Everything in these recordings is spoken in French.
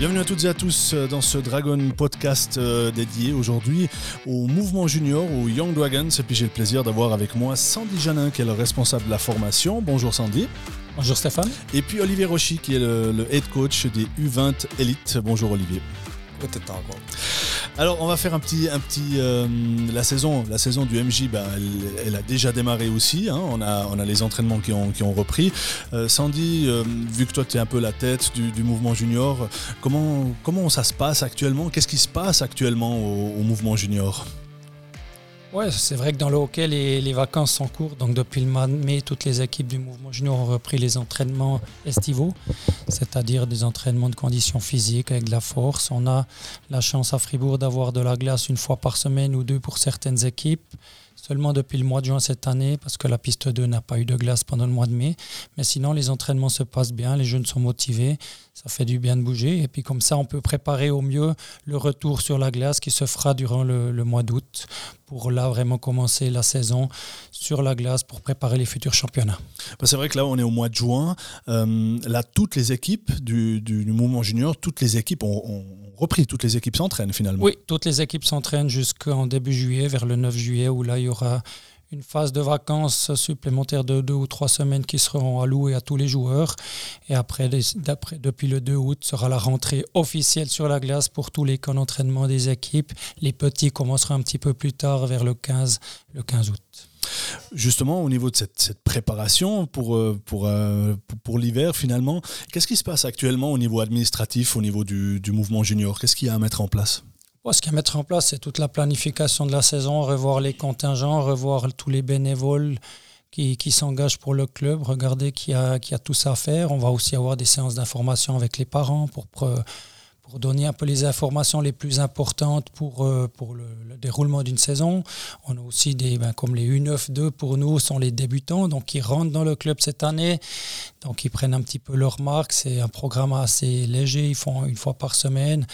Bienvenue à toutes et à tous euh, dans ce Dragon podcast euh, dédié aujourd'hui au mouvement junior, au Young Dragons. Et puis j'ai le plaisir d'avoir avec moi Sandy Janin, qui est le responsable de la formation. Bonjour Sandy. Bonjour Stéphane. Et puis Olivier Rochy, qui est le, le head coach des U20 Elite. Bonjour Olivier. Alors, on va faire un petit, un petit euh, la saison, la saison du MJ, ben, elle, a déjà démarré aussi. Hein. on a, les entraînements qui ont, repris. Euh, Sandy, euh, vu que toi tu es un peu la tête du, mouvement junior, comment ça se passe actuellement? Qu'est-ce qui se passe actuellement au mouvement junior? Ouais, c'est vrai que dans le hockey, les, vacances sont courtes. Donc depuis le mois de mai, toutes les équipes du mouvement junior ont repris les entraînements estivaux, c'est-à-dire des entraînements de conditions physiques avec de la force. On a la chance à Fribourg d'avoir de la glace une fois par semaine ou deux pour certaines équipes seulement depuis le mois de juin cette année parce que la piste 2 n'a pas eu de glace pendant le mois de mai. Mais sinon, les entraînements se passent bien, les jeunes sont motivés, ça fait du bien de bouger. Et puis comme ça, on peut préparer au mieux le retour sur la glace qui se fera durant le, mois d'août pour là vraiment commencer la saison sur la glace pour préparer les futurs championnats. Bah, c'est vrai que là, on est au mois de juin. Euh, là, toutes les équipes du, mouvement junior, toutes les équipes ont, repris, toutes les équipes s'entraînent finalement. Oui, toutes les équipes s'entraînent jusqu'en début juillet, vers le 9 juillet, où là, il y aura une phase de vacances supplémentaire de deux ou trois semaines qui seront allouées à tous les joueurs. Et après, depuis le 2 août, sera la rentrée officielle sur la glace pour tous les camps d'entraînement des équipes. Les petits commenceront un petit peu plus tard, vers le 15, le 15 août. Justement, au niveau de cette, préparation pour, euh, euh, pour, l'hiver, finalement, qu'est-ce qui se passe actuellement au niveau administratif, au niveau du mouvement junior? Qu'est-ce qu'il y a à mettre en place? Ce qu'il y a mettre en place, c'est toute la planification de la saison, revoir les contingents, revoir tous les bénévoles qui, qui s'engagent pour le club, regarder qu'il y, a, a tout ça à faire. On va aussi avoir des séances d'information avec les parents pour pour donner un peu les informations les plus importantes pour, euh, pour le, déroulement d'une saison. On a aussi des, ben, comme les U9-2 pour nous sont les débutants, donc ils rentrent dans le club cette année, donc ils prennent un petit peu leur marque. C'est un programme assez léger, ils font une fois par semaine.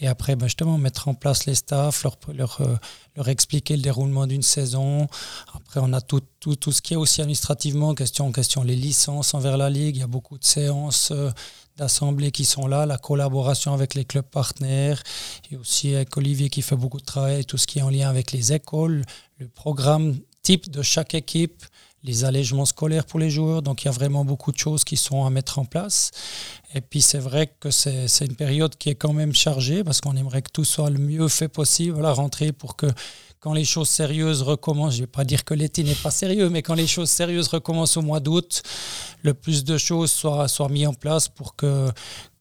Et après, ben, justement, mettre en place les staffs, leur, leur, euh, leur expliquer le déroulement d'une saison. Après, on a tout, tout, tout, ce qui est aussi administrativement, question, question les licences envers la Ligue. Il y a beaucoup de séances euh, d'assemblées qui sont là, la collaboration avec les clubs partenaires, et aussi avec Olivier qui fait beaucoup de travail, tout ce qui est en lien avec les écoles, le programme type de chaque équipe, les allègements scolaires pour les joueurs. Donc il y a vraiment beaucoup de choses qui sont à mettre en place. Et puis c'est vrai que c'est une période qui est quand même chargée parce qu'on aimerait que tout soit le mieux fait possible à la rentrée pour que quand les choses sérieuses recommencent, je ne vais pas dire que l'été n'est pas sérieux, mais quand les choses sérieuses recommencent au mois d'août, le plus de choses soient, soient mises en place pour que,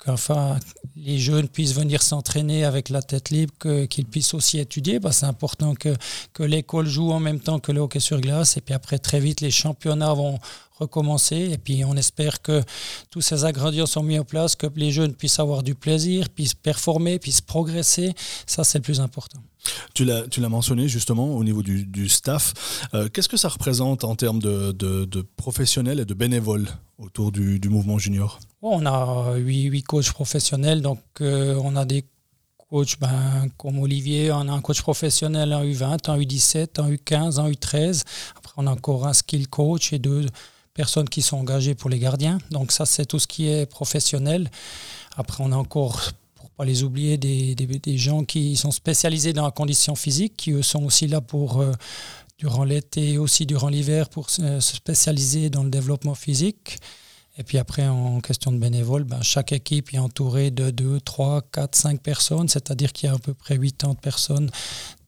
enfin, les jeunes puissent venir s'entraîner avec la tête libre, qu'ils puissent aussi étudier. Bah, c'est important que, que l'école joue en même temps que le hockey sur glace. Et puis après, très vite, les championnats vont recommencer. Et puis on espère que tous ces ingrédients sont mis en place, que les jeunes puissent avoir du plaisir, puissent performer, puissent progresser. Ça, c'est le plus important. Tu l'as mentionné justement au niveau du, staff. Euh, qu'est-ce que ça représente en termes de, de, professionnels et de bénévoles autour du, du mouvement junior? On a huit coachs professionnels, donc euh, on a des coachs ben, comme Olivier, on a un coach professionnel en U20, en U17, en U15, en U13. Après, on a encore un skill coach et deux personnes qui sont engagées pour les gardiens. Donc ça, c'est tout ce qui est professionnel. Après, on a encore, pour pas les oublier, des, des, gens qui sont spécialisés dans la condition physique, qui eux sont aussi là pour, euh, durant l'été aussi durant l'hiver, pour se spécialiser dans le développement physique. Et puis après, en question de bénévoles, ben, chaque équipe est entourée de 2, 3, 4, 5 personnes, c'est-à-dire qu'il y a à peu près 80 personnes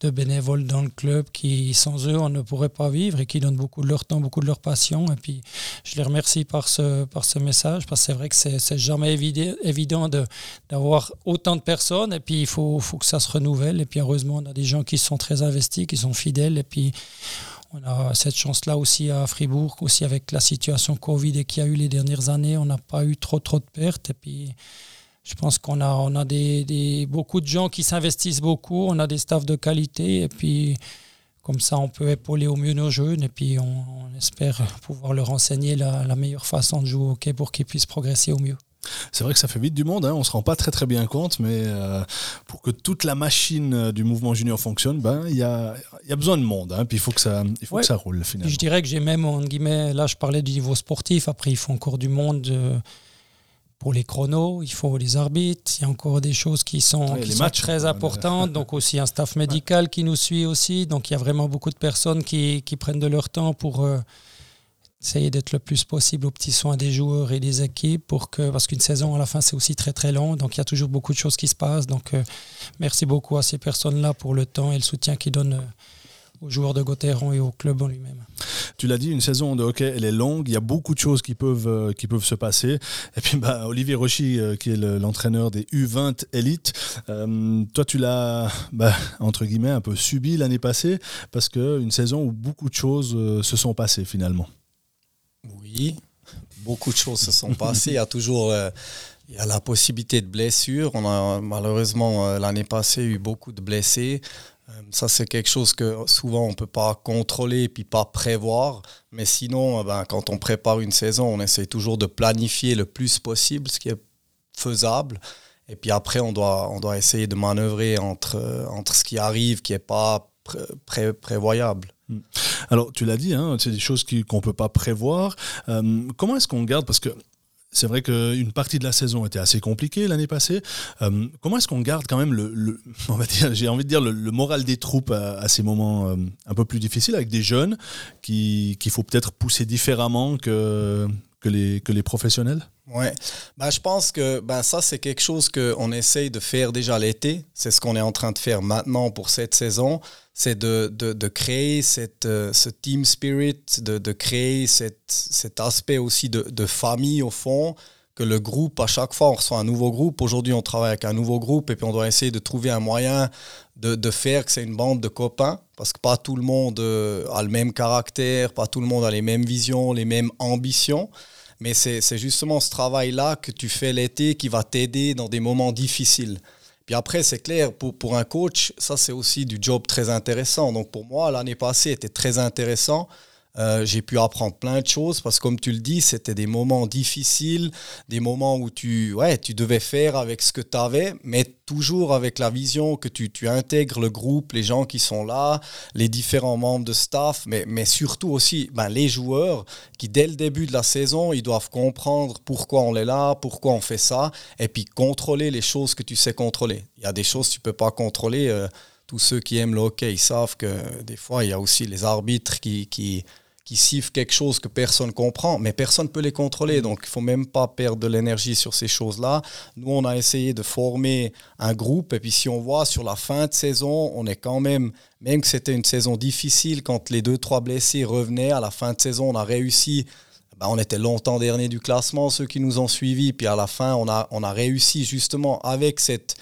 de bénévoles dans le club qui, sans eux, on ne pourrait pas vivre et qui donnent beaucoup de leur temps, beaucoup de leur passion. Et puis, je les remercie par ce, par ce message, parce que c'est vrai que c'est jamais évident, évident d'avoir autant de personnes, et puis il faut, faut que ça se renouvelle. Et puis, heureusement, on a des gens qui sont très investis, qui sont fidèles, et puis on a cette chance-là aussi à Fribourg, aussi avec la situation Covid et qu'il y a eu les dernières années, on n'a pas eu trop trop de pertes. Et puis, je pense qu'on a, on a des, beaucoup de gens qui s'investissent beaucoup, on a des staffs de qualité, et puis comme ça, on peut épauler au mieux nos jeunes, et puis on, espère pouvoir leur enseigner la, la meilleure façon de jouer au hockey pour qu'ils puissent progresser au mieux. C'est vrai que ça fait vite du monde, hein. on ne se rend pas très très bien compte, mais euh, pour que toute la machine euh, du mouvement junior fonctionne, ben, il y, a, y a besoin de monde, hein, puis il faut, que ça, il faut que ça roule finalement. Je dirais que j'ai même, en guillemets, là je parlais du niveau sportif, après il faut encore du monde. Euh, pour les chronos, il faut les arbitres, il y a encore des choses qui sont, très importantes, donc aussi un staff médical qui nous suit aussi, donc il y a vraiment beaucoup de personnes qui, prennent de leur temps pour euh, essayer d'être le plus possible aux petits soins des joueurs et des équipes, pour que, parce qu'une saison à la fin c'est aussi très très long, donc il y a toujours beaucoup de choses qui se passent, donc euh, merci beaucoup à ces personnes-là pour le temps et le soutien qu'ils donnent. Euh, aux joueurs de Gauthieron et au club en lui-même. Tu l'as dit, une saison de hockey, elle est longue, il y a beaucoup de choses qui peuvent, euh, qui peuvent se passer. Et puis bah, Olivier Rochy, euh, qui est l'entraîneur des U20 élites, euh, toi tu l'as, bah, entre guillemets, un peu subi l'année passée, parce qu'une saison où beaucoup de choses se sont passées finalement. Oui, beaucoup de choses se sont passées. il y a toujours... il y a la possibilité de blessures. On a malheureusement l'année passée eu beaucoup de blessés. Euh, ça, c'est quelque chose que souvent on ne peut pas contrôler et puis pas prévoir. Mais sinon, euh, ben, quand on prépare une saison, on essaie toujours de planifier le plus possible ce qui est faisable. Et puis après, on doit, on doit essayer de manœuvrer entre, euh, entre ce qui arrive, qui n'est pas prévoyable. Hmm. Alors, tu l'as dit, hein, c'est des choses qu'on ne peut pas prévoir. comment est-ce qu'on garde? Parce que c'est vrai qu'une partie de la saison était assez compliquée l'année passée. Euh, comment est-ce qu'on garde quand même le, j'ai envie de dire le, moral des troupes à, ces moments euh, un peu plus difficiles avec des jeunes qu'il faut peut-être pousser différemment que les professionnels? Ouais, bah, je pense que ben, ça, c'est quelque chose qu'on essaye de faire déjà l'été. C'est ce qu'on est en train de faire maintenant pour cette saison c'est de, de, créer cette, euh, ce team spirit, de, de créer cette, cet aspect aussi de, de, famille au fond, que le groupe, à chaque fois, on reçoit un nouveau groupe. Aujourd'hui, on travaille avec un nouveau groupe et puis on doit essayer de trouver un moyen de, faire que c'est une bande de copains, parce que pas tout le monde euh, a le même caractère, pas tout le monde a les mêmes visions, les mêmes ambitions. Mais c'est justement ce travail-là que tu fais l'été qui va t'aider dans des moments difficiles. Puis après, c'est clair, pour, pour un coach, ça c'est aussi du job très intéressant. Donc pour moi, l'année passée était très intéressant euh, j'ai pu apprendre plein de choses parce que comme tu le dis, c'était des moments difficiles, des moments où tu, ouais, tu devais faire avec ce que tu avais, mais toujours avec la vision que tu, tu, intègres le groupe, les gens qui sont là, les différents membres de staff, mais, mais surtout aussi ben, les joueurs qui, dès le début de la saison, ils doivent comprendre pourquoi on est là, pourquoi on fait ça, et puis contrôler les choses que tu sais contrôler. Il y a des choses que tu ne peux pas contrôler. Euh, tous ceux qui aiment le hockey, savent que des fois, il y a aussi les arbitres qui qui sifflent quelque chose que personne comprend, mais personne ne peut les contrôler. Donc, il faut même pas perdre de l'énergie sur ces choses-là. Nous, on a essayé de former un groupe, et puis si on voit sur la fin de saison, on est quand même, même que c'était une saison difficile, quand les deux, trois blessés revenaient, à la fin de saison, on a réussi. Ben, on était longtemps dernier du classement, ceux qui nous ont suivis, puis à la fin, on a, on a réussi justement avec cette,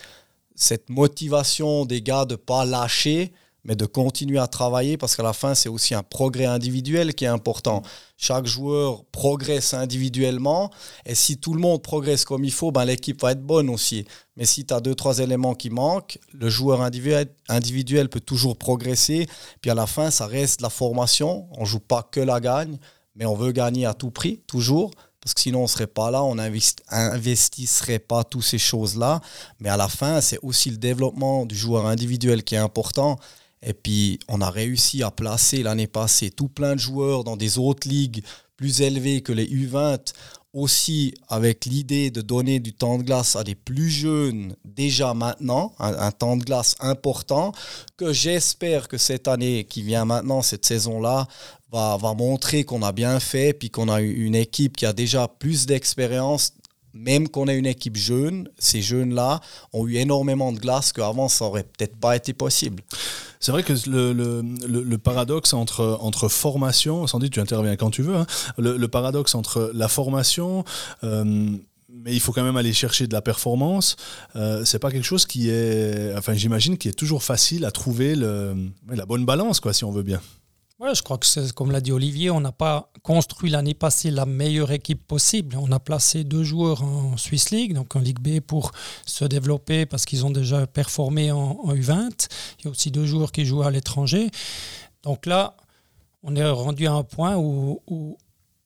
cette motivation des gars de ne pas lâcher mais de continuer à travailler parce qu'à la fin, c'est aussi un progrès individuel qui est important. Chaque joueur progresse individuellement et si tout le monde progresse comme il faut, ben, l'équipe va être bonne aussi. Mais si tu as deux, trois éléments qui manquent, le joueur individuel, peut toujours progresser. Puis à la fin, ça reste la formation. On ne joue pas que la gagne, mais on veut gagner à tout prix, toujours parce que sinon on ne serait pas là, on n'investisserait pas toutes ces choses-là. Mais à la fin, c'est aussi le développement du joueur individuel qui est important. Et puis, on a réussi à placer l'année passée tout plein de joueurs dans des autres ligues plus élevées que les U20, aussi avec l'idée de donner du temps de glace à des plus jeunes déjà maintenant, un, temps de glace important, que j'espère que cette année qui vient maintenant, cette saison-là, va, va montrer qu'on a bien fait, puis qu'on a une équipe qui a déjà plus d'expérience même qu'on ait une équipe jeune, ces jeunes-là ont eu énormément de glace qu'avant, ça aurait peut-être pas été possible. C'est vrai que le, le, le, paradoxe entre, entre formation, Sandy, tu interviens quand tu veux, hein, le, paradoxe entre la formation, euh, mais il faut quand même aller chercher de la performance, euh, c'est pas quelque chose qui est, enfin j'imagine, qui est toujours facile à trouver la bonne balance, quoi, si on veut bien. Ouais, je crois que comme l'a dit Olivier, on n'a pas construit l'année passée la meilleure équipe possible. On a placé deux joueurs en Swiss League, donc en Ligue B, pour se développer parce qu'ils ont déjà performé en, U20. Il y a aussi deux joueurs qui jouent à l'étranger. Donc là, on est rendu à un point où,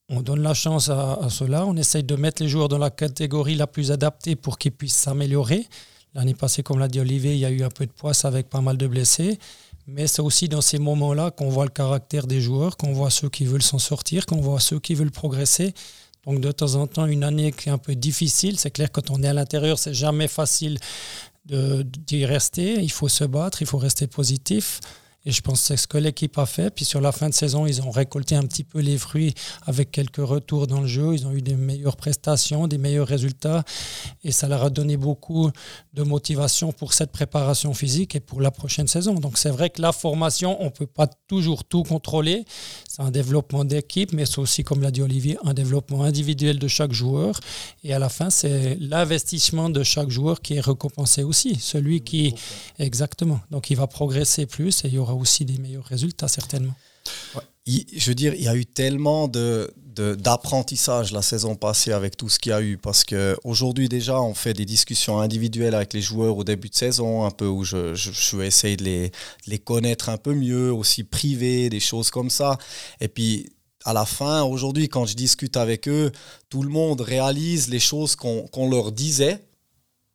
on donne la chance à, à cela. On essaye de mettre les joueurs dans la catégorie la plus adaptée pour qu'ils puissent s'améliorer. L'année passée, comme l'a dit Olivier, il y a eu un peu de poisse avec pas mal de blessés. Mais c'est aussi dans ces moments-là qu'on voit le caractère des joueurs, qu'on voit ceux qui veulent s'en sortir, qu'on voit ceux qui veulent progresser. Donc de temps en temps, une année qui est un peu difficile. C'est clair, quand on est à l'intérieur, c'est jamais facile d'y rester. Il faut se battre, il faut rester positif. Et je pense que c'est ce que l'équipe a fait. Puis sur la fin de saison, ils ont récolté un petit peu les fruits avec quelques retours dans le jeu. Ils ont eu des meilleures prestations, des meilleurs résultats. Et ça leur a donné beaucoup de motivation pour cette préparation physique et pour la prochaine saison. Donc c'est vrai que la formation, on ne peut pas toujours tout contrôler. C'est un développement d'équipe, mais c'est aussi, comme l'a dit Olivier, un développement individuel de chaque joueur. Et à la fin, c'est l'investissement de chaque joueur qui est récompensé aussi. Celui qui... Exactement. Donc il va progresser plus et il y aura aussi des meilleurs résultats, certainement. je veux dire, il y a eu tellement de, d'apprentissage la saison passée avec tout ce qu'il y a eu. Parce qu'aujourd'hui, déjà, on fait des discussions individuelles avec les joueurs au début de saison, un peu où je, je, vais essayer de les, les, connaître un peu mieux, aussi privés, des choses comme ça. Et puis, à la fin, aujourd'hui, quand je discute avec eux, tout le monde réalise les choses qu'on, qu'on leur disait,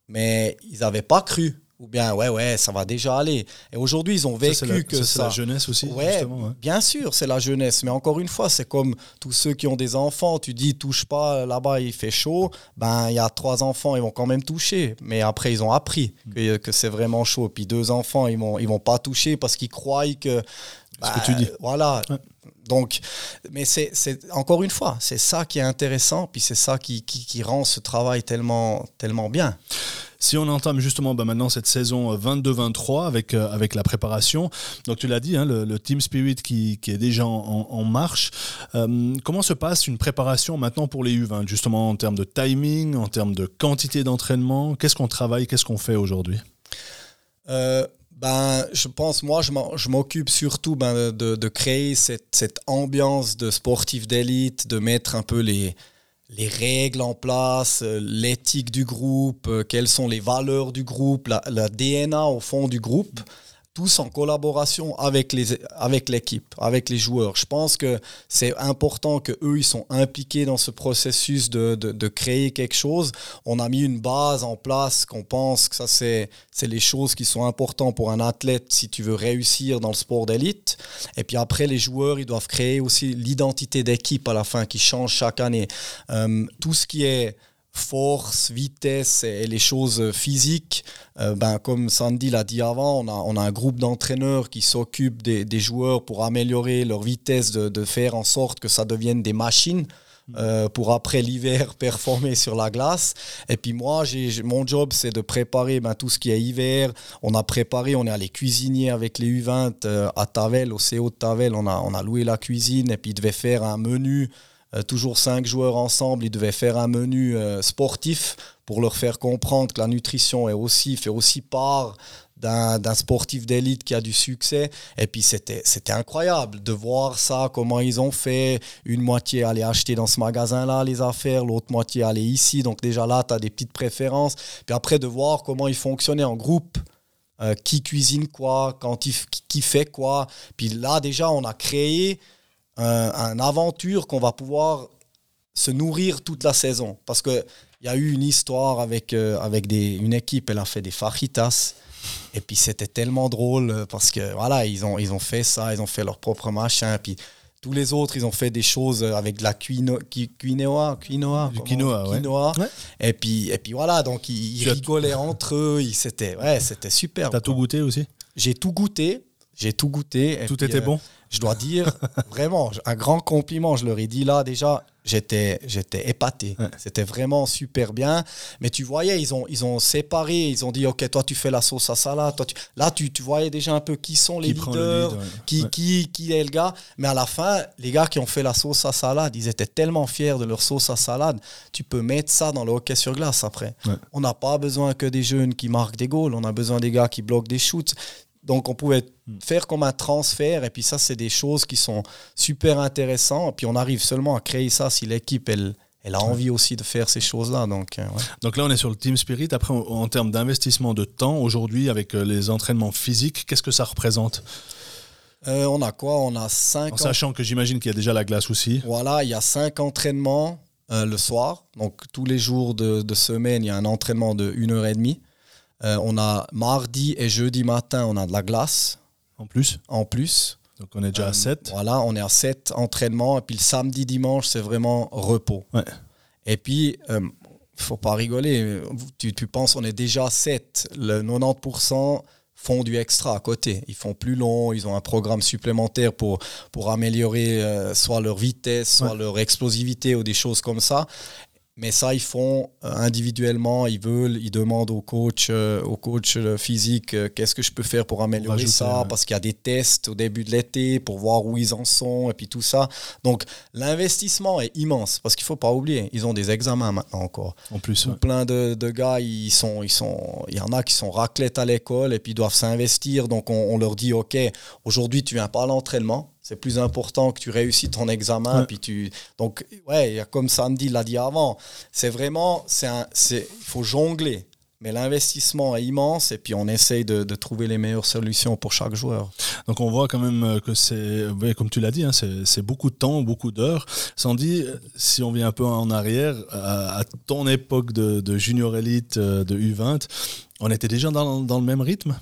mais ils n'avaient pas cru ou bien ouais ouais ça va déjà aller. Et aujourd'hui ils ont vécu que ça c'est la jeunesse aussi ouais, bien sûr c'est la jeunesse. Mais encore une fois c'est comme tous ceux qui ont des enfants. Tu dis touche pas là-bas il fait chaud. Ben il y a trois enfants ils vont quand même toucher. Mais après ils ont appris mm. que, que c'est vraiment chaud. Puis deux enfants ils vont ils vont pas toucher parce qu'ils croient que ce que tu dis. ben, voilà Donc, mais c'est encore une fois, c'est ça qui est intéressant, puis c'est ça qui, qui, qui, rend ce travail tellement, tellement bien. Si on entame justement bah, maintenant cette saison 22-23 avec, euh, avec la préparation, donc tu l'as dit, hein, le, Team Spirit qui, est déjà en, marche, euh, comment se passe une préparation maintenant pour les U20, justement en termes de timing, en termes de quantité d'entraînement? Qu'est-ce qu'on travaille, qu'est-ce qu'on fait aujourd'hui? Euh, ben, je pense, moi, je m'occupe surtout ben, de, créer cette ambiance de sportif d'élite, de mettre un peu les, les règles en place, euh, l'éthique du groupe, euh, quelles sont les valeurs du groupe, la, DNA au fond du groupe tous en collaboration avec les avec l'équipe, avec les joueurs. Je pense que c'est important que eux ils sont impliqués dans ce processus de, de, créer quelque chose. On a mis une base en place qu'on pense que ça c'est c'est les choses qui sont importantes pour un athlète si tu veux réussir dans le sport d'élite. Et puis après les joueurs ils doivent créer aussi l'identité d'équipe à la fin qui change chaque année. Euh, tout ce qui est force, vitesse et les choses physiques, euh, ben, comme Sandy l'a dit avant, on a, on a un groupe d'entraîneurs qui s'occupent des, des, joueurs pour améliorer leur vitesse, de, de, faire en sorte que ça devienne des machines. Euh, pour après l'hiver performer sur la glace. Et puis moi, j'ai, mon job, c'est de préparer ben, tout ce qui est hiver. On a préparé, on est allé cuisiner avec les U20 euh, à Tavel, au CO de Tavel. On a, on a loué la cuisine et puis il devait faire un menu euh, toujours cinq joueurs ensemble, ils devaient faire un menu euh, sportif pour leur faire comprendre que la nutrition est aussi, fait aussi part d'un sportif d'élite qui a du succès. Et puis c'était incroyable de voir ça, comment ils ont fait. Une moitié aller acheter dans ce magasin-là les affaires, l'autre moitié aller ici. Donc déjà là, tu as des petites préférences. Puis après de voir comment ils fonctionnaient en groupe. Euh, qui cuisine quoi, quand qui fait quoi. Puis là, déjà, on a créé un, aventure qu'on va pouvoir se nourrir toute la saison. Parce qu'il y a eu une histoire avec, euh, avec des, une équipe, elle a fait des fajitas. Et puis c'était tellement drôle euh, parce que voilà, ils ont, ils ont fait ça, ils ont fait leur propre machin. Puis tous les autres, ils ont fait des choses avec de la quinoa, quinoa, quinoa, quinoa, Et puis, et puis voilà, donc ils, rigolaient entre eux. C'était, ouais, c'était super. T'as tout goûté aussi? J'ai tout goûté. J'ai tout goûté. tout était bon? Je dois dire, vraiment, un grand compliment. Je leur ai dit là déjà, j'étais, j'étais épaté. C'était vraiment super bien. Mais tu voyais, ils ont, ils ont séparé. Ils ont dit, OK, toi, tu fais la sauce à salade. Toi, tu... Là, tu, tu voyais déjà un peu qui sont les leaders, qui, qui, qui est le gars. Mais à la fin, les gars qui ont fait la sauce à salade, ils étaient tellement fiers de leur sauce à salade. Tu peux mettre ça dans le hockey sur glace après. On n'a pas besoin que des jeunes qui marquent des goals. On a besoin des gars qui bloquent des shoots. Donc, on pouvait hmm. faire comme un transfert. Et puis, ça, c'est des choses qui sont super intéressantes. Et puis, on arrive seulement à créer ça si l'équipe, elle, elle a envie aussi de faire ces choses-là. Donc, euh, donc là, on est sur le Team Spirit. Après, en, termes d'investissement de temps, aujourd'hui, avec euh, les entraînements physiques, qu'est-ce que ça représente? Euh, On a quoi? On a cinq. En sachant que j'imagine qu'il y a déjà la glace aussi. Voilà, il y a cinq entraînements le soir. Donc, tous les jours de, de, semaine, il y a un entraînement de 1 heure et demie. Euh, on a mardi et jeudi matin, on a de la glace. En plus En plus. Donc on est déjà à 7. Voilà, on est à 7 entraînements. Et puis le samedi, dimanche, c'est vraiment repos. Et puis, il ne faut pas rigoler. Tu, tu penses, on est déjà à 7. Le 90% font du extra à côté. Ils font plus long, ils ont un programme supplémentaire pour, pour améliorer euh, soit leur vitesse, soit leur explosivité ou des choses comme ça. Mais ça, ils font euh, individuellement, ils veulent, ils demandent au coach, euh, au coach euh, physique, qu'est-ce que je peux faire pour améliorer ça, parce qu'il y a des tests au début de l'été pour voir où ils en sont, et puis tout ça. Donc, l'investissement est immense, parce qu'il ne faut pas oublier, ils ont des examens maintenant encore. En plus, Plein de, de, gars, ils sont, ils sont, il y en a qui sont raclettes à l'école, et puis ils doivent s'investir. Donc, on, on leur dit, OK, aujourd'hui, tu viens pas à l'entraînement, c'est plus important que tu réussis ton examen. Puis tu... Donc, ouais, comme Sandy l'a dit avant, c'est vraiment, c'est il faut jongler. Mais l'investissement est immense et puis on essaye de, trouver les meilleures solutions pour chaque joueur. Donc on voit quand même euh, que c'est, comme tu l'as dit, hein, c'est beaucoup de temps, beaucoup d'heures. Sandy, si on vient un peu en arrière, à, ton époque de, junior élite, euh, de U20, on était déjà dans le même rythme?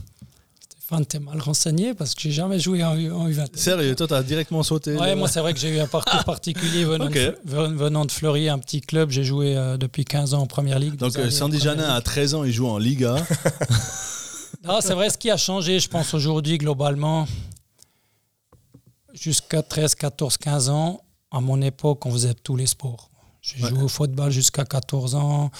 Enfin, t'es mal renseigné parce que j'ai jamais joué en, U20. Sérieux, toi, t'as directement sauté Ouais, moi, c'est vrai que j'ai eu un parcours particulier venant, de, venant de Fleury, un petit club. J'ai joué euh, depuis 15 ans en première ligue. Donc, euh, Sandy Janin, à 13 ans, il joue en Liga. non, c'est vrai, ce qui a changé, je pense, aujourd'hui, globalement, jusqu'à 13, 14, 15 ans, à mon époque, on faisait tous les sports. J'ai joué au football jusqu'à 14 ans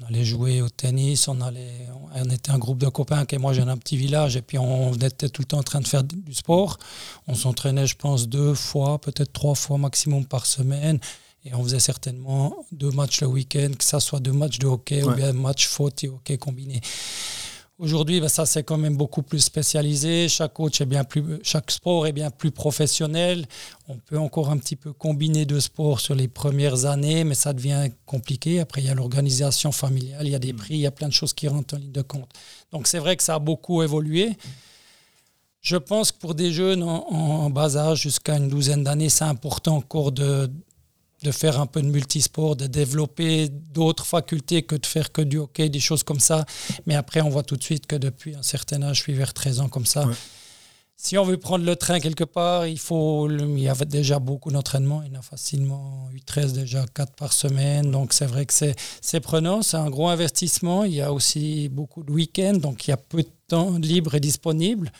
on allait jouer au tennis, on, allait, on était un groupe de copains, et moi j'ai un petit village, et puis on était tout le temps en train de faire du sport. On s'entraînait, je pense, deux fois, peut-être trois fois maximum par semaine. Et on faisait certainement deux matchs le week-end, que ce soit deux matchs de hockey ou bien un match faute et hockey combiné. Aujourd'hui, ben, ça c'est quand même beaucoup plus spécialisé. Chaque coach est bien plus, chaque sport est bien plus professionnel. On peut encore un petit peu combiner deux sports sur les premières années, mais ça devient compliqué. Après, il y a l'organisation familiale, il y a des mm. prix, il y a plein de choses qui rentrent en ligne de compte. Donc c'est vrai que ça a beaucoup évolué. Je pense que pour des jeunes en bas âge, jusqu'à une douzaine d'années, c'est important encore de, de faire un peu de multisport, de développer d'autres facultés que de faire que du hockey, des choses comme ça. Mais après, on voit tout de suite que depuis un certain âge, je suis vers 13 ans comme ça. Si on veut prendre le train quelque part, il faut. Il y avait déjà beaucoup d'entraînement. Il y en a facilement 8, 13 déjà 4 par semaine. Donc c'est vrai que c'est prenant. C'est un gros investissement. Il y a aussi beaucoup de week-ends. Donc il y a peu de temps libre et disponible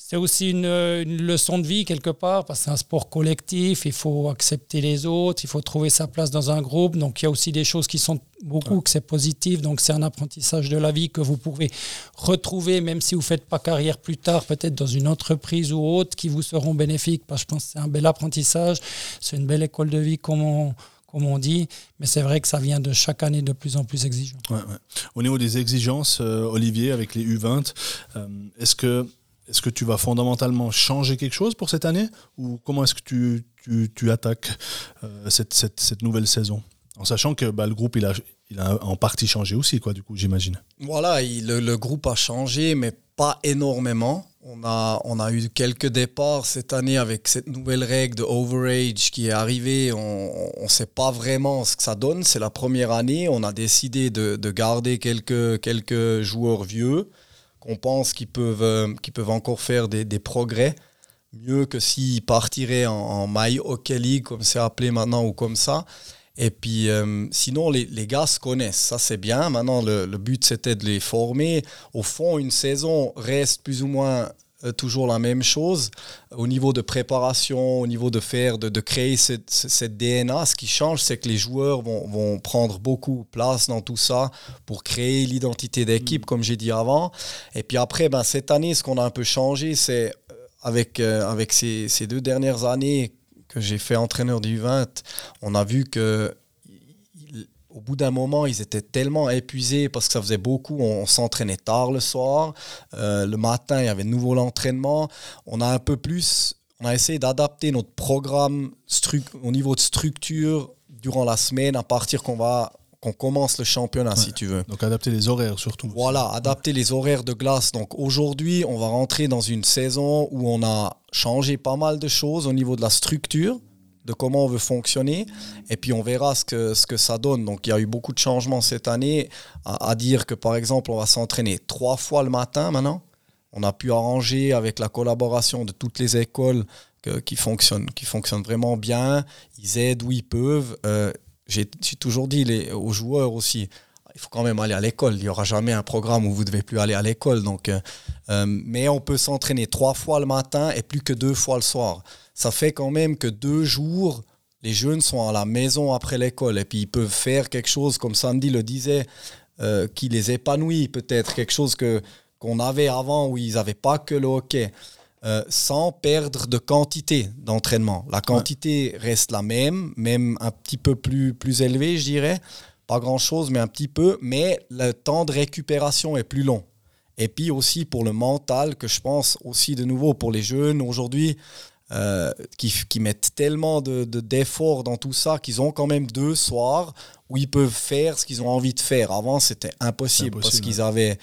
c'est aussi une, leçon de vie quelque part, parce que c'est un sport collectif, il faut accepter les autres, il faut trouver sa place dans un groupe. Donc il y a aussi des choses qui sont beaucoup, que c'est positif. Donc c'est un apprentissage de la vie que vous pouvez retrouver, même si vous ne faites pas carrière plus tard, peut-être dans une entreprise ou autre, qui vous seront bénéfiques. Parce que je pense que c'est un bel apprentissage, c'est une belle école de vie, comme on, comme on dit, mais c'est vrai que ça vient de chaque année de plus en plus exigeant. Au niveau des exigences, euh, Olivier, avec les U20, euh, est-ce que est-ce que tu vas fondamentalement changer quelque chose pour cette année Ou comment est-ce que tu, tu, tu attaques euh, cette, cette, nouvelle saison? En sachant que bah, le groupe, il a, il a en partie changé aussi, quoi, du coup, j'imagine. Voilà, le, le, groupe a changé, mais pas énormément. On a, on a eu quelques départs cette année avec cette nouvelle règle de overage qui est arrivée. On ne sait pas vraiment ce que ça donne. C'est la première année. On a décidé de, de garder quelques, quelques joueurs vieux qu'on pense qu'ils peuvent, euh, peuvent encore faire des, progrès, mieux que s'ils partiraient en, en My Hockey League, comme c'est appelé maintenant, ou comme ça. Et puis, euh, sinon, les, les, gars se connaissent. Ça, c'est bien. Maintenant, le, le but, c'était de les former. Au fond, une saison reste plus ou moins toujours la même chose au niveau de préparation, au niveau de faire, de, de créer cette, cette, DNA. Ce qui change, c'est que les joueurs vont, vont, prendre beaucoup de place dans tout ça pour créer l'identité d'équipe, mm. comme j'ai dit avant. Et puis après, ben, cette année, ce qu'on a un peu changé, c'est euh, avec, euh, avec ces, ces, deux dernières années que j'ai fait entraîneur du 20, on a vu que au bout d'un moment, ils étaient tellement épuisés parce que ça faisait beaucoup. On, s'entraînait tard le soir. Euh, le matin, il y avait de nouveau l'entraînement. On a un peu plus. On a essayé d'adapter notre programme au niveau de structure durant la semaine à partir qu'on va qu'on commence le championnat, si tu veux. Donc adapter les horaires surtout. Voilà, adapter les horaires de glace. Donc aujourd'hui, on va rentrer dans une saison où on a changé pas mal de choses au niveau de la structure de comment on veut fonctionner. Et puis on verra ce que, ce que ça donne. Donc il y a eu beaucoup de changements cette année. À, dire que par exemple, on va s'entraîner trois fois le matin maintenant. On a pu arranger avec la collaboration de toutes les écoles qui, fonctionnent, qui fonctionnent vraiment bien. Ils aident où ils peuvent. Euh, j'ai toujours dit les, aux joueurs aussi, il faut quand même aller à l'école. Il n'y aura jamais un programme où vous ne devez plus aller à l'école. Donc, euh, euh, mais on peut s'entraîner trois fois le matin et plus que deux fois le soir. Ça fait quand même que deux jours, les jeunes sont à la maison après l'école et puis ils peuvent faire quelque chose, comme Sandy le disait, qui les épanouit peut-être, quelque chose que qu'on avait avant où ils n'avaient pas que le hockey. Euh, sans perdre de quantité d'entraînement. La quantité reste la même, même un petit peu plus, plus élevée, je dirais. Pas grand-chose, mais un petit peu. Mais le temps de récupération est plus long. Et puis aussi pour le mental, que je pense aussi de nouveau pour les jeunes aujourd'hui, euh, qui, qui, mettent tellement d'efforts de, dans tout ça qu'ils ont quand même deux soirs où ils peuvent faire ce qu'ils ont envie de faire. Avant, c'était impossible, parce qu'ils avaient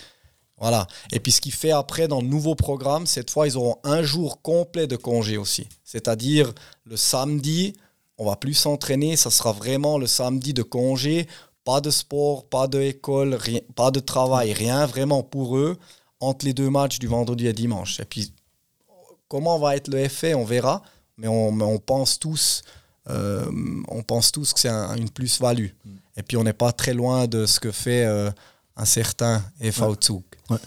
voilà. Et puis ce qui fait après dans le nouveau programme, cette fois, ils auront un jour complet de congé aussi. C'est-à-dire le samedi, on va plus s'entraîner, ça sera vraiment le samedi de congé, pas de sport, pas d'école, pas de travail, rien vraiment pour eux entre les deux matchs du vendredi et dimanche. Et puis comment va être le effet, on verra, mais on, pense tous, euh, on pense tous que c'est une plus-value. Mm. Et puis on n'est pas très loin de ce que fait euh, un certain Eva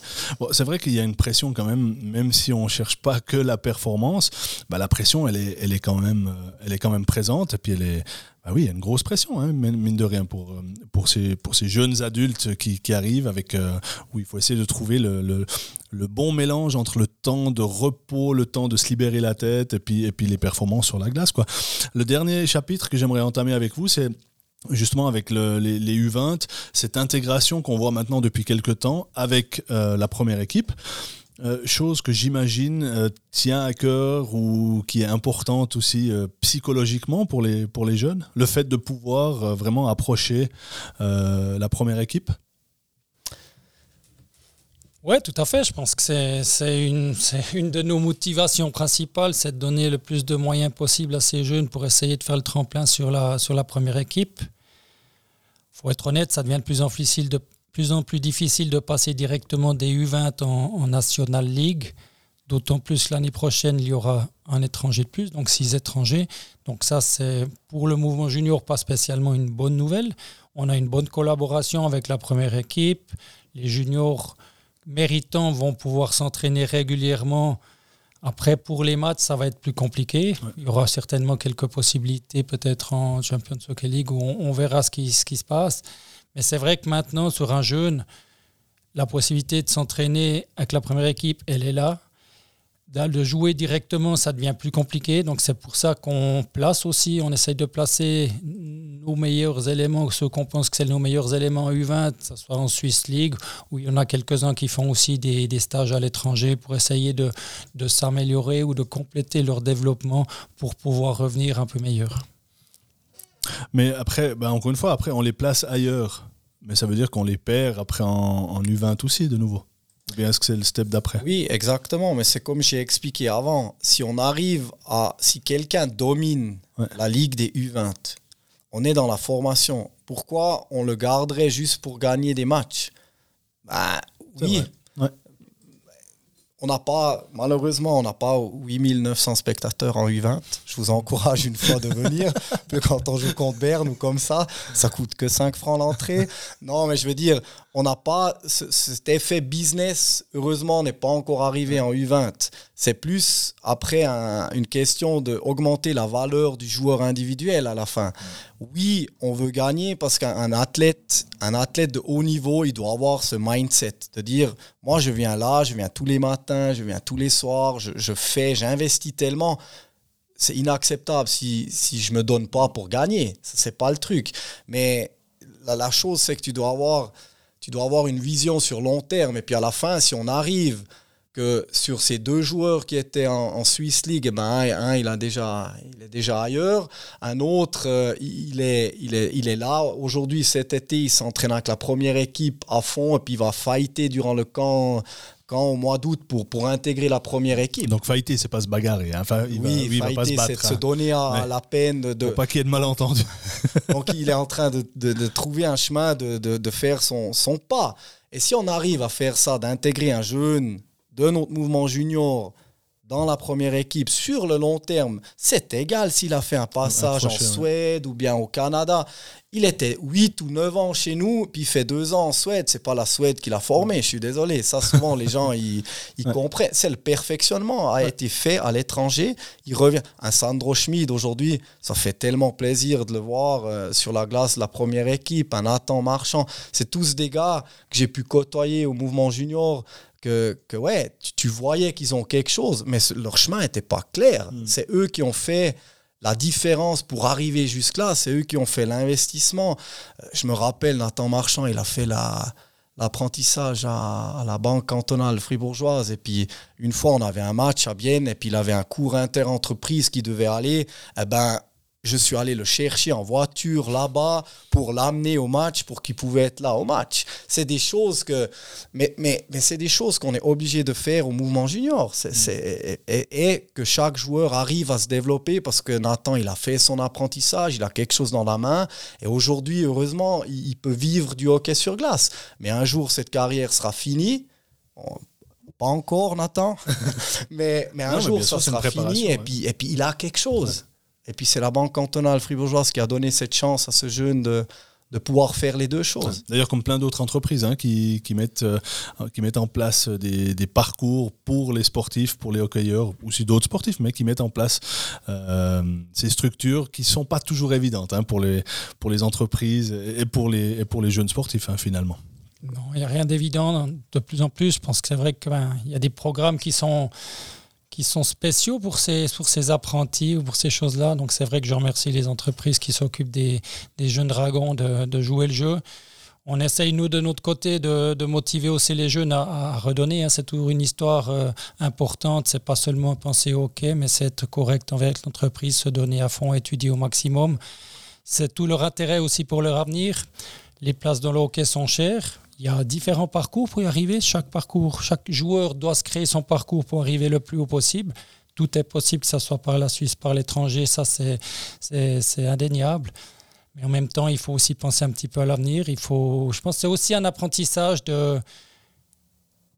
c'est vrai qu'il y a une pression quand même, même si on ne cherche pas que la performance, bah, la pression, elle est, elle, est quand même, euh, elle est quand même présente. Et puis, elle bah oui, il y a une grosse pression, hein, mine de rien, pour, euh, pour, ces, pour ces jeunes adultes qui, qui arrivent, avec, euh, où il faut essayer de trouver le, le, le, bon mélange entre le temps de repos, le temps de se libérer la tête, et puis, et puis les performances sur la glace. Quoi. Le dernier chapitre que j'aimerais entamer avec vous, c'est justement avec les, U20, cette intégration qu'on voit maintenant depuis quelques temps avec euh, la première équipe. Euh, chose que j'imagine euh, tient à cœur ou qui est importante aussi psychologiquement pour les, pour les jeunes, le fait de pouvoir vraiment approcher la première équipe? Oui, tout à fait. Je pense que c'est une, une, de nos motivations principales, c'est de donner le plus de moyens possible à ces jeunes pour essayer de faire le tremplin sur la, sur la première équipe. Il faut être honnête, ça devient de plus en plus difficile de, plus, en plus difficile de passer directement des U20 en, National League. D'autant plus l'année prochaine, il y aura un étranger de plus, donc six étrangers. Donc ça, c'est pour le mouvement junior pas spécialement une bonne nouvelle. On a une bonne collaboration avec la première équipe. Les juniors méritants vont pouvoir s'entraîner régulièrement. Après, pour les maths, ça va être plus compliqué. Il y aura certainement quelques possibilités, peut-être en Champions Hockey League, où on, verra ce qui, ce qui se passe. Mais c'est vrai que maintenant, sur un jeune, la possibilité de s'entraîner avec la première équipe, elle est là de jouer directement, ça devient plus compliqué. Donc c'est pour ça qu'on place aussi, on essaye de placer nos meilleurs éléments, ceux qu'on pense que c'est nos meilleurs éléments U20, que ce soit en Swiss League, où il y en a quelques-uns qui font aussi des, stages à l'étranger pour essayer de, s'améliorer ou de compléter leur développement pour pouvoir revenir un peu meilleur. Mais après, ben encore une fois, après on les place ailleurs. Mais ça veut dire qu'on les perd après en U20 aussi de nouveau. Ou bien est-ce que c'est le step d'après? Oui, exactement. Mais c'est comme j'ai expliqué avant. Si on arrive à. Si quelqu'un domine la ligue des U20, on est dans la formation. Pourquoi on le garderait juste pour gagner des matchs? Bah, Oui, on n'a pas, malheureusement, on n'a pas 8900 spectateurs en U20. Je vous encourage une fois de venir. quand on joue contre Berne ou comme ça, ça coûte que 5 francs l'entrée. Non, mais je veux dire, on n'a pas cet effet business. Heureusement, n'est pas encore arrivé en U20. C'est plus après une question d'augmenter la valeur du joueur individuel à la fin. Oui, on veut gagner parce qu'un athlète, un athlète de haut niveau, il doit avoir ce mindset de dire, moi je viens là, je viens tous les matins, je viens tous les soirs, je, fais, j'investis tellement c'est inacceptable si, si je me donne pas pour gagner. C'est pas le truc. Mais la, la chose, c'est que tu dois avoir, tu dois avoir une vision sur long terme. Et puis à la fin, si on arrive que sur ces deux joueurs qui étaient en, Swiss League, eh ben, un, il, a déjà, il est déjà ailleurs. Un autre, euh, il, est, il, est, il est là. Aujourd'hui, cet été, il s'entraîne avec la première équipe à fond et puis il va fighter durant le camp quand au mois d'août pour, pour intégrer la première équipe. Donc fighter, c'est pas se bagarrer. Hein. Enfin, il oui, va, fighter, c'est se donner à, la peine de. de... pas qu'il y ait de malentendus. Donc il est en train de, de, de trouver un chemin de, de, faire son, son pas. Et si on arrive à faire ça, d'intégrer un jeune de notre mouvement junior dans la première équipe sur le long terme, c'est égal s'il a fait un passage en Suède ou bien au Canada. Il était 8 ou 9 ans chez nous, puis il fait 2 ans en Suède. C'est pas la Suède qui l'a formé, je suis désolé. Ça, souvent, les gens, ils, comprennent. C'est le perfectionnement a été fait à l'étranger. Il revient. Un Sandro Schmid, aujourd'hui, ça fait tellement plaisir de le voir euh, sur la glace, la première équipe. Un Nathan Marchand. C'est tous des gars que j'ai pu côtoyer au mouvement junior que, que ouais, tu, voyais qu'ils ont quelque chose, mais leur chemin n'était pas clair. Hmm. C'est eux qui ont fait la différence pour arriver jusque-là, c'est eux qui ont fait l'investissement. Euh, je me rappelle, Nathan Marchand, il a fait la, l'apprentissage à, la banque cantonale fribourgeoise. Et puis, une fois, on avait un match à Bienne, et puis il avait un cours inter-entreprise qui devait aller. Eh ben, je suis allé le chercher en voiture là-bas pour l'amener au match, pour qu'il pouvait être là au match. C'est des choses que, mais, mais, mais c'est des choses qu'on est obligé de faire au mouvement junior. C'est, et, que chaque joueur arrive à se développer parce que Nathan, il a fait son apprentissage, il a quelque chose dans la main. Et aujourd'hui, heureusement, il, peut vivre du hockey sur glace. Mais un jour, cette carrière sera finie. pas encore, Nathan, mais, mais un jour, ça sera fini. Et, puis, et puis, il a quelque chose. Et puis c'est la banque cantonale fribourgeoise qui a donné cette chance à ce jeune de, de pouvoir faire les deux choses. D'ailleurs, comme plein d'autres entreprises hein, qui, qui, mettent, euh, qui mettent en place des, des, parcours pour les sportifs, pour les hockeyeurs, ou aussi d'autres sportifs, mais qui mettent en place euh, ces structures qui ne sont pas toujours évidentes hein, pour, les, pour les entreprises et pour les, et pour les jeunes sportifs, hein, finalement. Non, il n'y a rien d'évident. De plus en plus, je pense que c'est vrai qu'il ben, y a des programmes qui sont qui sont spéciaux pour ces, pour ces apprentis ou pour ces choses-là. Donc c'est vrai que je remercie les entreprises qui s'occupent des, jeunes dragons de, jouer le jeu. On essaye, nous, de notre côté, de, motiver aussi les jeunes à, redonner. Hein. C'est toujours une histoire euh, importante. C'est pas seulement penser hockey, mais c'est être correct envers l'entreprise, se donner à fond, étudier au maximum. C'est tout leur intérêt aussi pour leur avenir. Les places dans le hockey sont chères. Il y a différents parcours pour y arriver. Chaque parcours, chaque joueur doit se créer son parcours pour arriver le plus haut possible. Tout est possible, que ce soit par la Suisse, par l'étranger, ça c'est, c'est, indéniable. Mais en même temps, il faut aussi penser un petit peu à l'avenir. Il faut, je pense que c'est aussi un apprentissage de,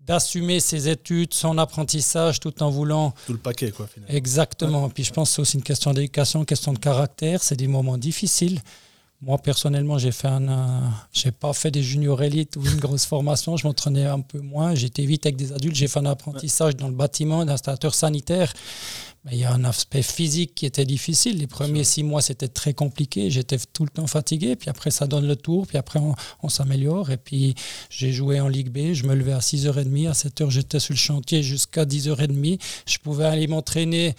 d'assumer ses études, son apprentissage, tout en voulant... Tout le paquet, quoi, finalement. Exactement. Puis je pense que c'est aussi une question d'éducation, une question de caractère. C'est des moments difficiles. Moi, personnellement, j'ai fait un, j'ai pas fait des juniors élites ou une grosse formation. Je m'entraînais un peu moins. J'étais vite avec des adultes. J'ai fait un apprentissage dans le bâtiment d'installateur sanitaire. Mais il y a un aspect physique qui était difficile. Les premiers six mois, c'était très compliqué. J'étais tout le temps fatigué. Puis après, ça donne le tour. Puis après, on, on s'améliore. Et puis, j'ai joué en Ligue B. Je me levais à 6h30. À 7h, j'étais sur le chantier jusqu'à 10h30. Je pouvais aller m'entraîner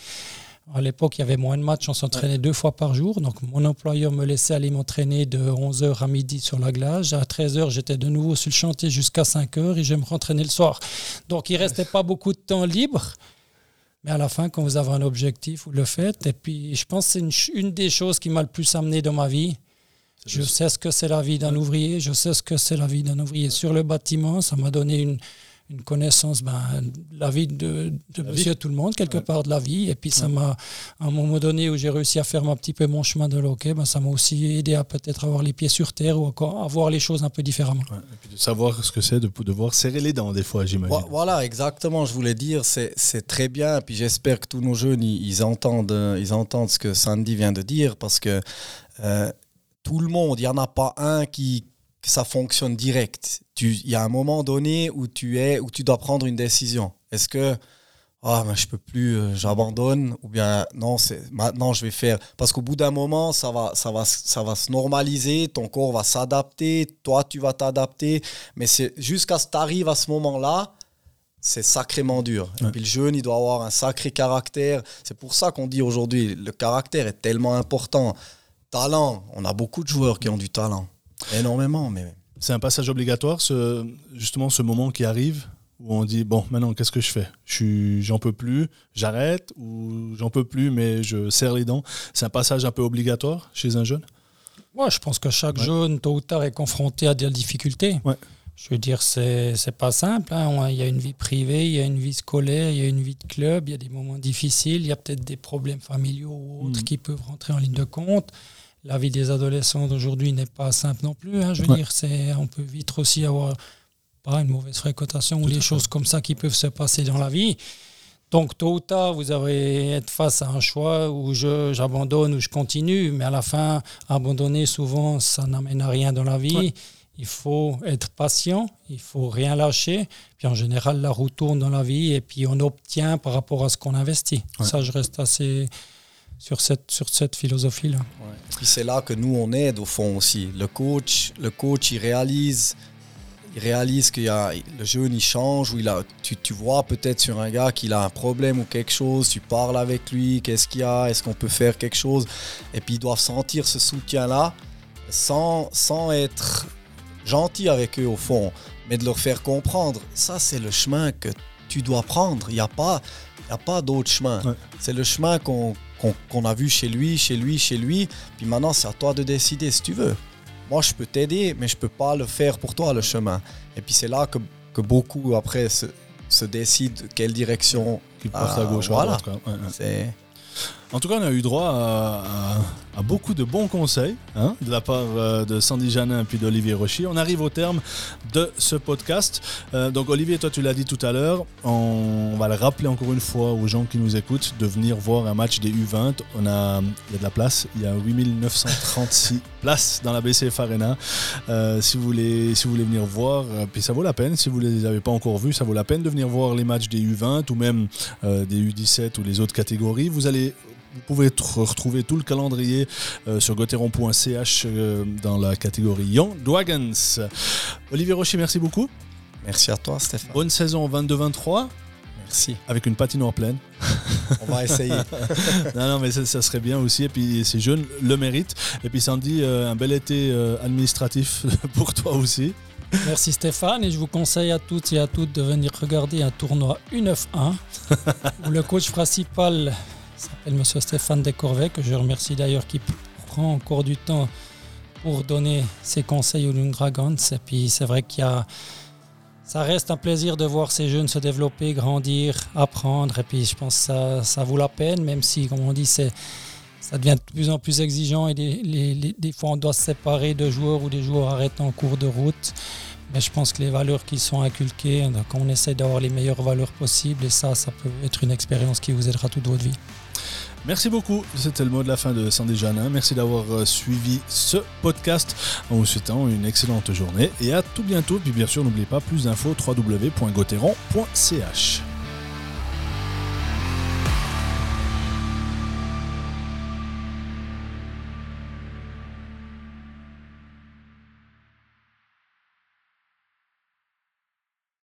à l'époque, il y avait moins de matchs, on s'entraînait deux fois par jour. Donc, mon employeur me laissait aller m'entraîner de 11h à midi sur la glace. À 13h, j'étais de nouveau sur le chantier jusqu'à 5h et je me rentraînais le soir. Donc, il ne restait pas beaucoup de temps libre. Mais à la fin, quand vous avez un objectif, vous le faites. Et puis, je pense que c'est une, des choses qui m'a le plus amené dans ma vie. Je sais ce que c'est la vie d'un ouvrier, je sais ce que c'est la vie d'un ouvrier sur le bâtiment. Ça m'a donné une, une connaissance, ben, la vie de, de monsieur tout le monde, quelque part de la vie. Et puis ça m'a, à un moment donné où j'ai réussi à faire un petit peu mon chemin de l'hockey, ben, ça m'a aussi aidé à peut-être avoir les pieds sur terre ou encore à voir les choses un peu différemment. et puis de savoir ce que c'est de devoir serrer les dents des fois, j'imagine. Voilà, exactement. Je voulais dire, c'est, c'est très bien. Et puis j'espère que tous nos jeunes, ils, entendent, ils entendent ce que Sandy vient de dire parce que euh, tout le monde, il n'y en a pas un qui, que ça fonctionne direct. Il y a un moment donné où tu es, où tu dois prendre une décision. Est-ce que ah ben je peux plus, euh, j'abandonne ou bien non c'est maintenant je vais faire parce qu'au bout d'un moment ça va ça va ça va se normaliser, ton corps va s'adapter, toi tu vas t'adapter, mais c'est jusqu'à ce que tu arrives à ce moment-là, c'est sacrément dur. Et puis le jeune, il doit avoir un sacré caractère. C'est pour ça qu'on dit aujourd'hui, le caractère est tellement important. Talent, on a beaucoup de joueurs qui ont du talent. Énormément, mais. C'est un passage obligatoire, ce, justement, ce moment qui arrive où on dit bon, maintenant, qu'est-ce que je fais? Je j'en peux plus, j'arrête ou j'en peux plus, mais je serre les dents. C'est un passage un peu obligatoire chez un jeune? Moi, je pense que chaque jeune, tôt ou tard, est confronté à des difficultés. Ouais. Je veux dire, c'est n'est pas simple. Hein. Il y a une vie privée, il y a une vie scolaire, il y a une vie de club, il y a des moments difficiles, il y a peut-être des problèmes familiaux ou autres mm. qui peuvent rentrer en ligne de compte la vie des adolescents d'aujourd'hui n'est pas simple non plus. Hein, je veux dire, c'est, on peut vite aussi avoir pas, une mauvaise fréquentation ou des choses comme ça qui peuvent se passer dans la vie. Donc, tôt ou tard, vous allez être face à un choix où j'abandonne ou je continue, mais à la fin, abandonner, souvent, ça n'amène à rien dans la vie. Il faut être patient, il faut rien lâcher. Puis en général, la roue tourne dans la vie et puis on obtient par rapport à ce qu'on investit. Ça, je reste assez sur cette, sur cette philosophie-là. Puis c'est là que nous, on aide au fond aussi. Le coach, le coach il réalise il réalise que le jeune il change, ou il a, tu, tu vois peut-être sur un gars qu'il a un problème ou quelque chose, tu parles avec lui, qu'est-ce qu'il y a, est-ce qu'on peut faire quelque chose, et puis ils doivent sentir ce soutien-là sans, sans être gentil avec eux au fond, mais de leur faire comprendre, ça c'est le chemin que tu dois prendre, il n'y a pas, a pas d'autre chemin. C'est le chemin qu'on a vu chez lui, chez lui, chez lui, puis maintenant c'est à toi de décider si tu veux moi je peux t'aider, mais je peux pas le faire pour toi le chemin. Et puis c'est là que, que, beaucoup après se, se décident quelle direction. Qui passe à gauche voilà. C'est en tout cas, on a eu droit à, beaucoup de bons conseils hein, de la part euh, de Sandy Janin puis d'Olivier Rocher. On arrive au terme de ce podcast. Euh, donc Olivier, toi tu l'as dit tout à l'heure, on, va le rappeler encore une fois aux gens qui nous écoutent de venir voir un match des U20. On a, il y a de la place, il y a 8936 places dans la BCF Arena. Euh, si, vous voulez, si vous voulez venir voir, puis ça vaut la peine, si vous ne les avez pas encore vus, ça vaut la peine de venir voir les matchs des U20 ou même des U17 ou les autres catégories. Vous allez vous pouvez retrouver tout le calendrier euh, sur gauthieron.ch euh, dans la catégorie Young Dragons. Olivier Rocher, merci beaucoup. Merci à toi, Stéphane. Bonne saison 22-23. Merci. Avec une patinoire pleine. On va essayer. non, non, mais ça, serait bien aussi. Et puis, ces jeunes le méritent. Et puis, Sandy, euh, un bel été administratif pour toi aussi. Merci Stéphane et je vous conseille à toutes et à toutes de venir regarder un tournoi U9-1 où le coach principal s'appelle M. Stéphane Descorvet, que je remercie d'ailleurs qui prend encore du temps pour donner ses conseils aux Young Dragons. Et puis c'est vrai qu'il y a ça reste un plaisir de voir ces jeunes se développer, grandir, apprendre. Et puis je pense que ça, ça vaut la peine, même si, comme on dit, c'est, ça devient de plus en plus exigeant et des fois on doit se séparer de joueurs ou des joueurs arrêtent en cours de route. Mais je pense que les valeurs qui sont inculquées, donc on essaie d'avoir les meilleures valeurs possibles et ça, ça peut être une expérience qui vous aidera toute votre vie. Merci beaucoup. C'était le mot de la fin de Sandy Janin. Merci d'avoir euh, suivi ce podcast en vous souhaitant une excellente journée et à tout bientôt. Puis bien sûr, n'oubliez pas plus d'infos www.gauthieron.ch.